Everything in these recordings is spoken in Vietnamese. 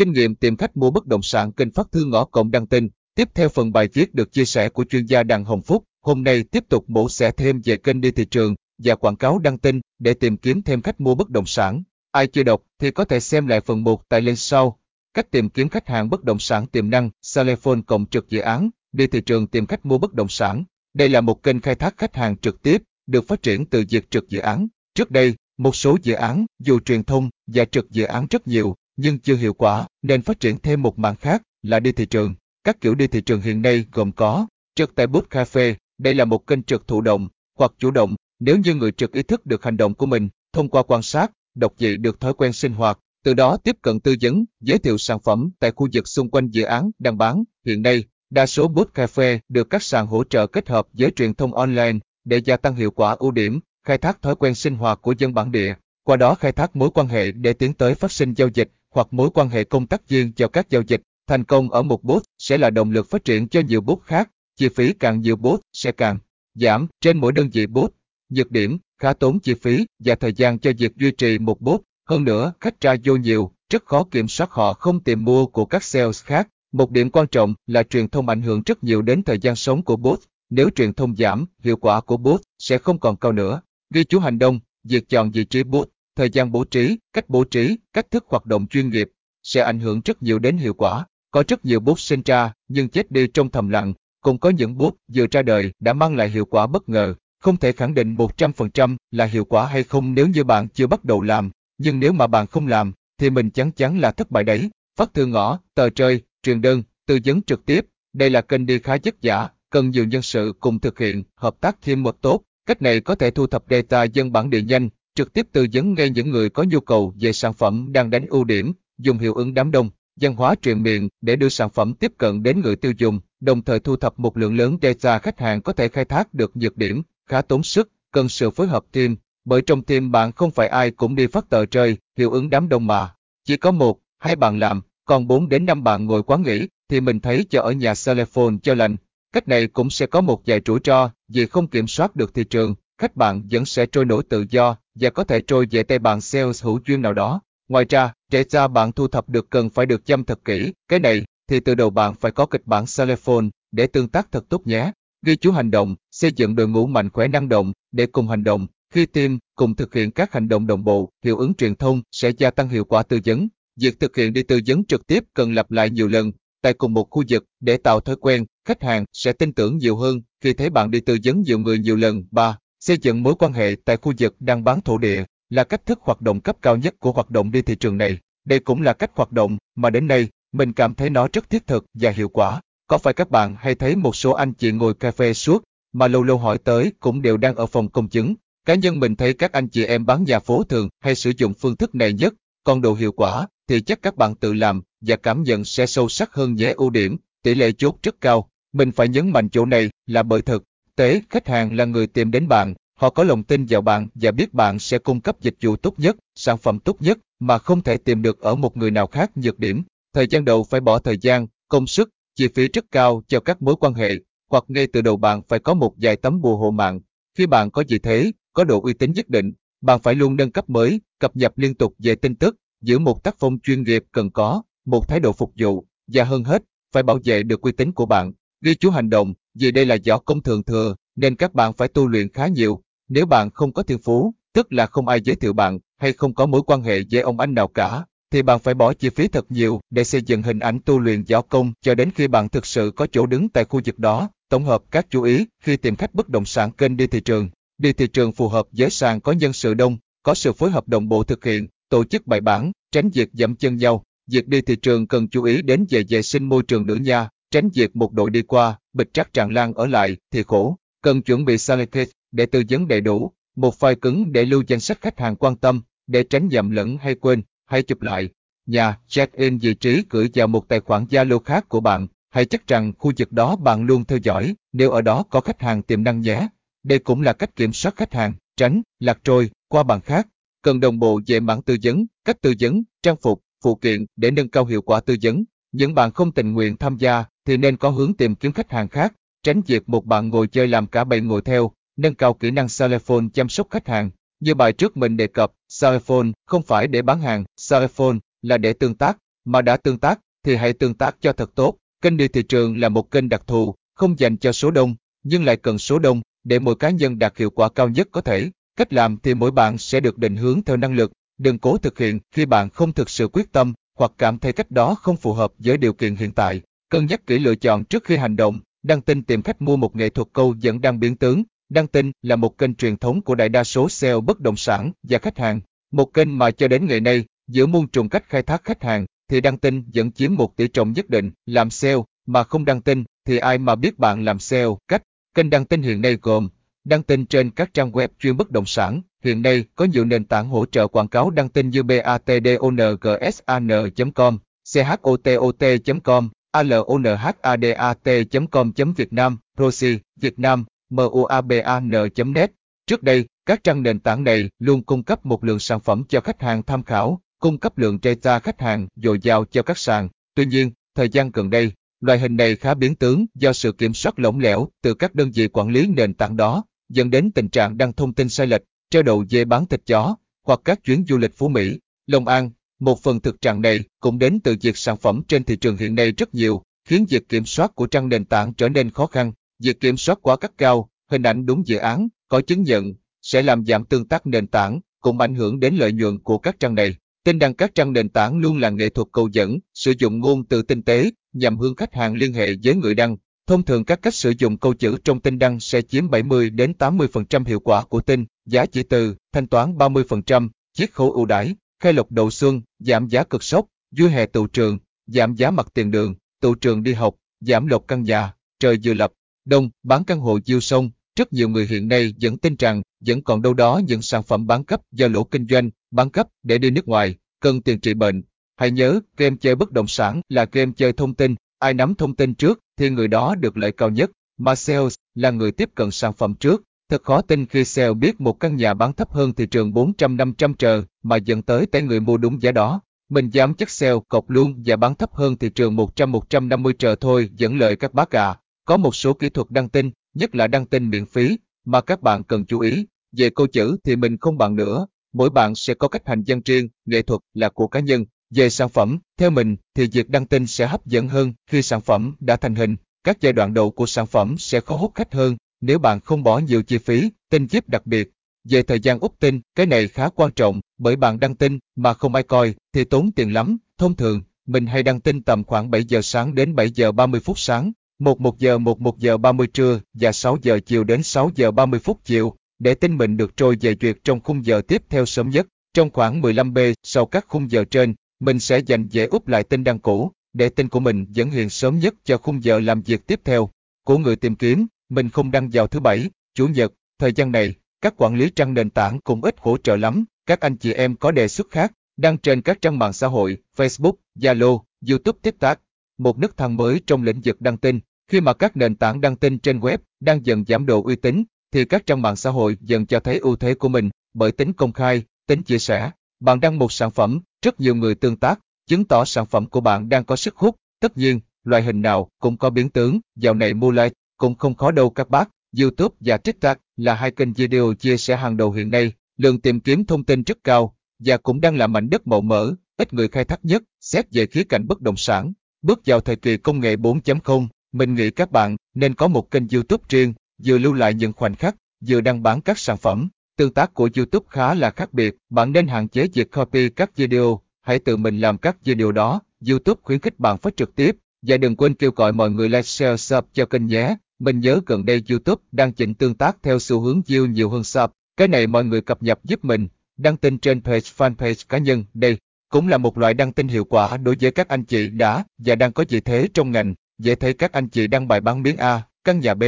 Kinh nghiệm tìm khách mua bất động sản kênh phát thư ngõ cộng đăng tin. Tiếp theo phần bài viết được chia sẻ của chuyên gia Đặng Hồng Phúc, hôm nay tiếp tục mổ xẻ thêm về kênh đi thị trường và quảng cáo đăng tin để tìm kiếm thêm khách mua bất động sản. Ai chưa đọc thì có thể xem lại phần 1 tại link sau. Cách tìm kiếm khách hàng bất động sản tiềm năng, Salefone cộng trực dự án, đi thị trường tìm khách mua bất động sản. Đây là một kênh khai thác khách hàng trực tiếp, được phát triển từ việc trực dự án. Trước đây, một số dự án dù truyền thông và trực dự án rất nhiều, nhưng chưa hiệu quả, nên phát triển thêm một mảng khác là đi thị trường. Các kiểu đi thị trường hiện nay gồm có trực tại bốt cà phê đây là một kênh trực thụ động hoặc chủ động, nếu như người trực ý thức được hành động của mình, thông qua quan sát, đọc dị được thói quen sinh hoạt, từ đó tiếp cận tư vấn, giới thiệu sản phẩm tại khu vực xung quanh dự án đang bán. Hiện nay, đa số bốt cà phê được các sàn hỗ trợ kết hợp với truyền thông online để gia tăng hiệu quả ưu điểm, khai thác thói quen sinh hoạt của dân bản địa, qua đó khai thác mối quan hệ để tiến tới phát sinh giao dịch hoặc mối quan hệ công tác viên cho các giao dịch. Thành công ở một bot sẽ là động lực phát triển cho nhiều bot khác, chi phí càng nhiều bot sẽ càng giảm trên mỗi đơn vị bot. Nhược điểm, khá tốn chi phí và thời gian cho việc duy trì một bot. Hơn nữa, khách ra vô nhiều, rất khó kiểm soát họ không tìm mua của các sales khác. Một điểm quan trọng là truyền thông ảnh hưởng rất nhiều đến thời gian sống của bot. Nếu truyền thông giảm, hiệu quả của bot sẽ không còn cao nữa. Ghi chú hành động, việc chọn vị trí bot thời gian bố trí, cách bố trí, cách thức hoạt động chuyên nghiệp sẽ ảnh hưởng rất nhiều đến hiệu quả. Có rất nhiều bút sinh ra nhưng chết đi trong thầm lặng, cũng có những bút vừa ra đời đã mang lại hiệu quả bất ngờ. Không thể khẳng định 100% là hiệu quả hay không nếu như bạn chưa bắt đầu làm, nhưng nếu mà bạn không làm, thì mình chắn chắn là thất bại đấy. Phát thư ngõ, tờ rơi, truyền đơn, tư vấn trực tiếp, đây là kênh đi khá chất giả, cần nhiều nhân sự cùng thực hiện, hợp tác thêm một tốt. Cách này có thể thu thập data dân bản địa nhanh, trực tiếp tư vấn ngay những người có nhu cầu về sản phẩm đang đánh ưu điểm, dùng hiệu ứng đám đông, văn hóa truyền miệng để đưa sản phẩm tiếp cận đến người tiêu dùng, đồng thời thu thập một lượng lớn data khách hàng có thể khai thác được nhược điểm, khá tốn sức, cần sự phối hợp team, bởi trong team bạn không phải ai cũng đi phát tờ rơi, hiệu ứng đám đông mà. Chỉ có một, hai bạn làm, còn 4 đến 5 bạn ngồi quán nghỉ, thì mình thấy cho ở nhà telephone cho lành. Cách này cũng sẽ có một vài rủi ro, vì không kiểm soát được thị trường, khách bạn vẫn sẽ trôi nổi tự do và có thể trôi về tay bạn sales hữu duyên nào đó. Ngoài ra, trẻ ra bạn thu thập được cần phải được chăm thật kỹ. Cái này thì từ đầu bạn phải có kịch bản telephone để tương tác thật tốt nhé. Ghi chú hành động, xây dựng đội ngũ mạnh khỏe năng động để cùng hành động. Khi team cùng thực hiện các hành động đồng bộ, hiệu ứng truyền thông sẽ gia tăng hiệu quả tư vấn. Việc thực hiện đi tư vấn trực tiếp cần lặp lại nhiều lần tại cùng một khu vực để tạo thói quen, khách hàng sẽ tin tưởng nhiều hơn khi thấy bạn đi tư vấn nhiều người nhiều lần. 3. Xây dựng mối quan hệ tại khu vực đang bán thổ địa là cách thức hoạt động cấp cao nhất của hoạt động đi thị trường này. Đây cũng là cách hoạt động mà đến nay mình cảm thấy nó rất thiết thực và hiệu quả. Có phải các bạn hay thấy một số anh chị ngồi cà phê suốt mà lâu lâu hỏi tới cũng đều đang ở phòng công chứng. Cá nhân mình thấy các anh chị em bán nhà phố thường hay sử dụng phương thức này nhất, còn độ hiệu quả thì chắc các bạn tự làm và cảm nhận sẽ sâu sắc hơn nhé ưu điểm, tỷ lệ chốt rất cao. Mình phải nhấn mạnh chỗ này là bởi thực tế khách hàng là người tìm đến bạn, họ có lòng tin vào bạn và biết bạn sẽ cung cấp dịch vụ tốt nhất, sản phẩm tốt nhất mà không thể tìm được ở một người nào khác nhược điểm. Thời gian đầu phải bỏ thời gian, công sức, chi phí rất cao cho các mối quan hệ, hoặc ngay từ đầu bạn phải có một vài tấm bùa hộ mạng. Khi bạn có vị thế, có độ uy tín nhất định, bạn phải luôn nâng cấp mới, cập nhật liên tục về tin tức, giữ một tác phong chuyên nghiệp cần có, một thái độ phục vụ, và hơn hết, phải bảo vệ được uy tín của bạn. Ghi chú hành động, vì đây là võ công thường thừa, nên các bạn phải tu luyện khá nhiều. Nếu bạn không có thiên phú, tức là không ai giới thiệu bạn, hay không có mối quan hệ với ông anh nào cả, thì bạn phải bỏ chi phí thật nhiều để xây dựng hình ảnh tu luyện võ công cho đến khi bạn thực sự có chỗ đứng tại khu vực đó. Tổng hợp các chú ý khi tìm khách bất động sản kênh đi thị trường. Đi thị trường phù hợp với sàn có nhân sự đông, có sự phối hợp đồng bộ thực hiện, tổ chức bài bản, tránh việc dẫm chân nhau. Việc đi thị trường cần chú ý đến về vệ sinh môi trường nữ nha, tránh việc một đội đi qua, bịch trắc tràn lan ở lại thì khổ. Cần chuẩn bị Salicate để tư vấn đầy đủ, một file cứng để lưu danh sách khách hàng quan tâm, để tránh nhầm lẫn hay quên, hay chụp lại. Nhà, check-in vị trí gửi vào một tài khoản Zalo khác của bạn, hãy chắc rằng khu vực đó bạn luôn theo dõi, nếu ở đó có khách hàng tiềm năng nhé. Đây cũng là cách kiểm soát khách hàng, tránh, lạc trôi, qua bàn khác. Cần đồng bộ về mảng tư vấn, cách tư vấn, trang phục, phụ kiện để nâng cao hiệu quả tư vấn. Những bạn không tình nguyện tham gia thì nên có hướng tìm kiếm khách hàng khác, tránh việc một bạn ngồi chơi làm cả bầy ngồi theo, nâng cao kỹ năng telephone chăm sóc khách hàng. Như bài trước mình đề cập, telephone không phải để bán hàng, telephone là để tương tác, mà đã tương tác thì hãy tương tác cho thật tốt. Kênh đi thị trường là một kênh đặc thù, không dành cho số đông, nhưng lại cần số đông để mỗi cá nhân đạt hiệu quả cao nhất có thể. Cách làm thì mỗi bạn sẽ được định hướng theo năng lực, đừng cố thực hiện khi bạn không thực sự quyết tâm hoặc cảm thấy cách đó không phù hợp với điều kiện hiện tại. Cân nhắc kỹ lựa chọn trước khi hành động, đăng tin tìm khách mua một nghệ thuật câu dẫn đang biến tướng. Đăng tin là một kênh truyền thống của đại đa số sale bất động sản và khách hàng. Một kênh mà cho đến ngày nay, giữa muôn trùng cách khai thác khách hàng, thì đăng tin vẫn chiếm một tỷ trọng nhất định. Làm sale mà không đăng tin thì ai mà biết bạn làm sale. Cách kênh đăng tin hiện nay gồm đăng tin trên các trang web chuyên bất động sản. Hiện nay có nhiều nền tảng hỗ trợ quảng cáo đăng tin như batdongsan.com, chotot.com, alonhadat.com.việt Nam, Rosi, Việt Nam, moaban.net. Trước đây, các trang nền tảng này luôn cung cấp một lượng sản phẩm cho khách hàng tham khảo, cung cấp lượng data khách hàng dồi dào cho các sàn. Tuy nhiên, thời gian gần đây, loại hình này khá biến tướng do sự kiểm soát lỏng lẻo từ các đơn vị quản lý nền tảng đó, dẫn đến tình trạng đăng thông tin sai lệch, treo đầu dê bán thịt chó, hoặc các chuyến du lịch Phú Mỹ, Long An. Một phần thực trạng này cũng đến từ việc sản phẩm trên thị trường hiện nay rất nhiều, khiến việc kiểm soát của trang nền tảng trở nên khó khăn. Việc kiểm soát quá cắt cao, hình ảnh đúng dự án, có chứng nhận, sẽ làm giảm tương tác nền tảng, cũng ảnh hưởng đến lợi nhuận của các trang này. Tin đăng các trang nền tảng luôn là nghệ thuật cầu dẫn, sử dụng ngôn từ tinh tế, nhằm hướng khách hàng liên hệ với người đăng. Thông thường các cách sử dụng câu chữ trong tin đăng sẽ chiếm 70 đến 80% hiệu quả của tin, giá chỉ từ, thanh toán 30%, chiết khấu ưu đãi, khai lộc đầu xuân, giảm giá cực sốc, vui hè tụ trường, giảm giá mặt tiền đường, tụ trường đi học, giảm lộc căn nhà, trời vừa lập, đông, bán căn hộ chiêu sông. Rất nhiều người hiện nay vẫn tin rằng vẫn còn đâu đó những sản phẩm bán cấp do lỗ kinh doanh, bán cấp để đi nước ngoài, cần tiền trị bệnh. Hãy nhớ, game chơi bất động sản là game chơi thông tin, ai nắm thông tin trước thì người đó được lợi cao nhất, mà sales là người tiếp cận sản phẩm trước. Thật khó tin khi sale biết một căn nhà bán thấp hơn thị trường 400-500 trờ mà dẫn tới tay người mua đúng giá đó. Mình dám chắc sale cọc luôn và bán thấp hơn thị trường 100-150 trờ thôi dẫn lợi các bác ạ. À. Có một số kỹ thuật đăng tin, nhất là đăng tin miễn phí, mà các bạn cần chú ý. Về câu chữ thì mình không bàn nữa, mỗi bạn sẽ có cách hành dân riêng, nghệ thuật là của cá nhân. Về sản phẩm, theo mình thì việc đăng tin sẽ hấp dẫn hơn khi sản phẩm đã thành hình. Các giai đoạn đầu của sản phẩm sẽ khó hút khách hơn nếu bạn không bỏ nhiều chi phí, tin giúp đặc biệt. Về thời gian úp tin, cái này khá quan trọng, bởi bạn đăng tin mà không ai coi thì tốn tiền lắm. Thông thường, mình hay đăng tin tầm khoảng 7 giờ sáng đến 7 giờ 30 phút sáng, 1 1 giờ 1 1 giờ 30 trưa và 6 giờ chiều đến 6 giờ 30 phút chiều, để tin mình được trôi về duyệt trong khung giờ tiếp theo sớm nhất. Trong khoảng 15B sau các khung giờ trên, mình sẽ dành dễ úp lại tin đăng cũ, để tin của mình dẫn hiện sớm nhất cho khung giờ làm việc tiếp theo của người tìm kiếm. Mình không đăng vào thứ bảy, chủ nhật, thời gian này, các quản lý trang nền tảng cũng ít hỗ trợ lắm. Các anh chị em có đề xuất khác, đăng trên các trang mạng xã hội, Facebook, Zalo, YouTube TikTok. Một nước thang mới trong lĩnh vực đăng tin, khi mà các nền tảng đăng tin trên web đang dần giảm độ uy tín, thì các trang mạng xã hội dần cho thấy ưu thế của mình bởi tính công khai, tính chia sẻ. Bạn đăng một sản phẩm, rất nhiều người tương tác, chứng tỏ sản phẩm của bạn đang có sức hút. Tất nhiên, loại hình nào cũng có biến tướng, dạo này mua like cũng không khó đâu các bác. YouTube và TikTok là hai kênh video chia sẻ hàng đầu hiện nay, lượng tìm kiếm thông tin rất cao và cũng đang là mảnh đất màu mỡ, ít người khai thác nhất, xét về khía cạnh bất động sản. Bước vào thời kỳ công nghệ 4.0, mình nghĩ các bạn nên có một kênh YouTube riêng, vừa lưu lại những khoảnh khắc, vừa đăng bán các sản phẩm. Tương tác của YouTube khá là khác biệt, bạn nên hạn chế việc copy các video, hãy tự mình làm các video đó. YouTube khuyến khích bạn phát trực tiếp, và đừng quên kêu gọi mọi người like, share, sub cho kênh nhé. Mình nhớ gần đây YouTube đang chỉnh tương tác theo xu hướng view nhiều hơn sub. Cái này mọi người cập nhật giúp mình. Đăng tin trên page fanpage cá nhân, đây cũng là một loại đăng tin hiệu quả đối với các anh chị đã và đang có vị thế trong ngành. Dễ thấy các anh chị đăng bài bán miếng A, căn nhà B,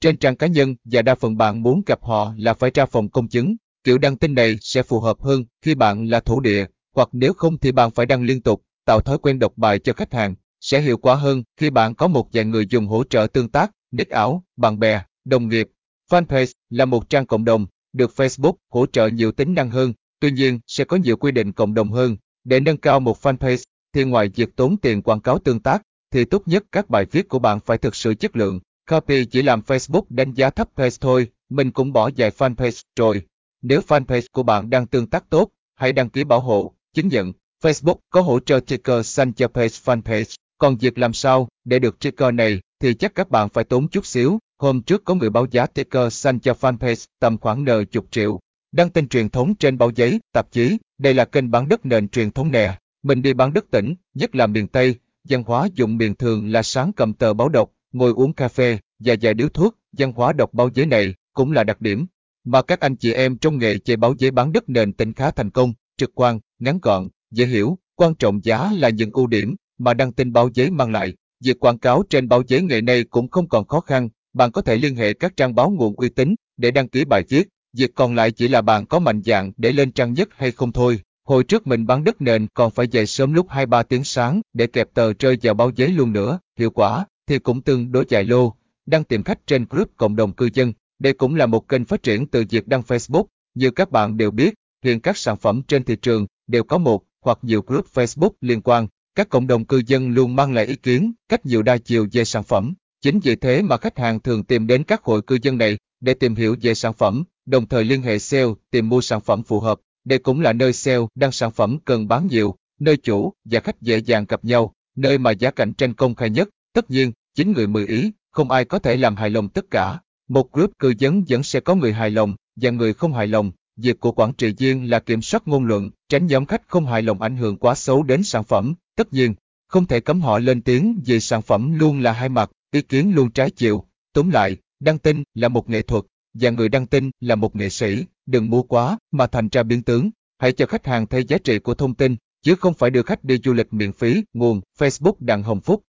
trên trang cá nhân và đa phần bạn muốn gặp họ là phải ra phòng công chứng. Kiểu đăng tin này sẽ phù hợp hơn khi bạn là thổ địa, hoặc nếu không thì bạn phải đăng liên tục, tạo thói quen đọc bài cho khách hàng. Sẽ hiệu quả hơn khi bạn có một vài người dùng hỗ trợ tương tác, nick ảo, bạn bè, đồng nghiệp. Fanpage là một trang cộng đồng, được Facebook hỗ trợ nhiều tính năng hơn, tuy nhiên sẽ có nhiều quy định cộng đồng hơn. Để nâng cao một fanpage, thì ngoài việc tốn tiền quảng cáo tương tác, thì tốt nhất các bài viết của bạn phải thực sự chất lượng. Copy chỉ làm Facebook đánh giá thấp page thôi, mình cũng bỏ dài fanpage rồi. Nếu fanpage của bạn đang tương tác tốt, hãy đăng ký bảo hộ, chứng nhận. Facebook có hỗ trợ ticker xanh cho page fanpage, còn việc làm sao để được ticker này thì chắc các bạn phải tốn chút xíu. Hôm trước có người báo giá ticker xanh cho fanpage tầm khoảng nợ chục triệu. Đăng tin truyền thống trên báo giấy, tạp chí, đây là kênh bán đất nền truyền thống nè. Mình đi bán đất tỉnh, nhất là miền Tây, văn hóa dụng miền thường là sáng cầm tờ báo đọc, ngồi uống cà phê và vài điếu thuốc, văn hóa đọc báo giấy này cũng là đặc điểm mà các anh chị em trong nghề chơi báo giấy bán đất nền tỉnh khá thành công, trực quan, ngắn gọn, dễ hiểu, quan trọng giá là những ưu điểm mà đăng tin báo giấy mang lại. Việc quảng cáo trên báo giấy ngày nay cũng không còn khó khăn, bạn có thể liên hệ các trang báo nguồn uy tín để đăng ký bài viết, việc còn lại chỉ là bạn có mạnh dạn để lên trang nhất hay không thôi. Hồi trước mình bán đất nền còn phải dậy sớm lúc 2-3 tiếng sáng để kẹp tờ rơi vào báo giấy luôn nữa, hiệu quả thì cũng tương đối dài lô, đăng tìm khách trên group cộng đồng cư dân, đây cũng là một kênh phát triển từ việc đăng Facebook. Như các bạn đều biết, hiện các sản phẩm trên thị trường đều có một hoặc nhiều group Facebook liên quan. Các cộng đồng cư dân luôn mang lại ý kiến, cách nhiều đa chiều về sản phẩm. Chính vì thế mà khách hàng thường tìm đến các hội cư dân này để tìm hiểu về sản phẩm, đồng thời liên hệ sale tìm mua sản phẩm phù hợp. Đây cũng là nơi sale đăng sản phẩm cần bán nhiều, nơi chủ và khách dễ dàng gặp nhau, nơi mà giá cạnh tranh công khai nhất. Tất nhiên, chính người mười ý, không ai có thể làm hài lòng tất cả. Một group cư dân vẫn sẽ có người hài lòng và người không hài lòng. Việc của quản trị viên là kiểm soát ngôn luận, tránh nhóm khách không hài lòng ảnh hưởng quá xấu đến sản phẩm. Tất nhiên, không thể cấm họ lên tiếng vì sản phẩm luôn là hai mặt, ý kiến luôn trái chiều. Tóm lại, đăng tin là một nghệ thuật, và người đăng tin là một nghệ sĩ. Đừng mua quá mà thành ra biến tướng. Hãy cho khách hàng thấy giá trị của thông tin, chứ không phải đưa khách đi du lịch miễn phí. Nguồn Facebook Đặng Hồng Phúc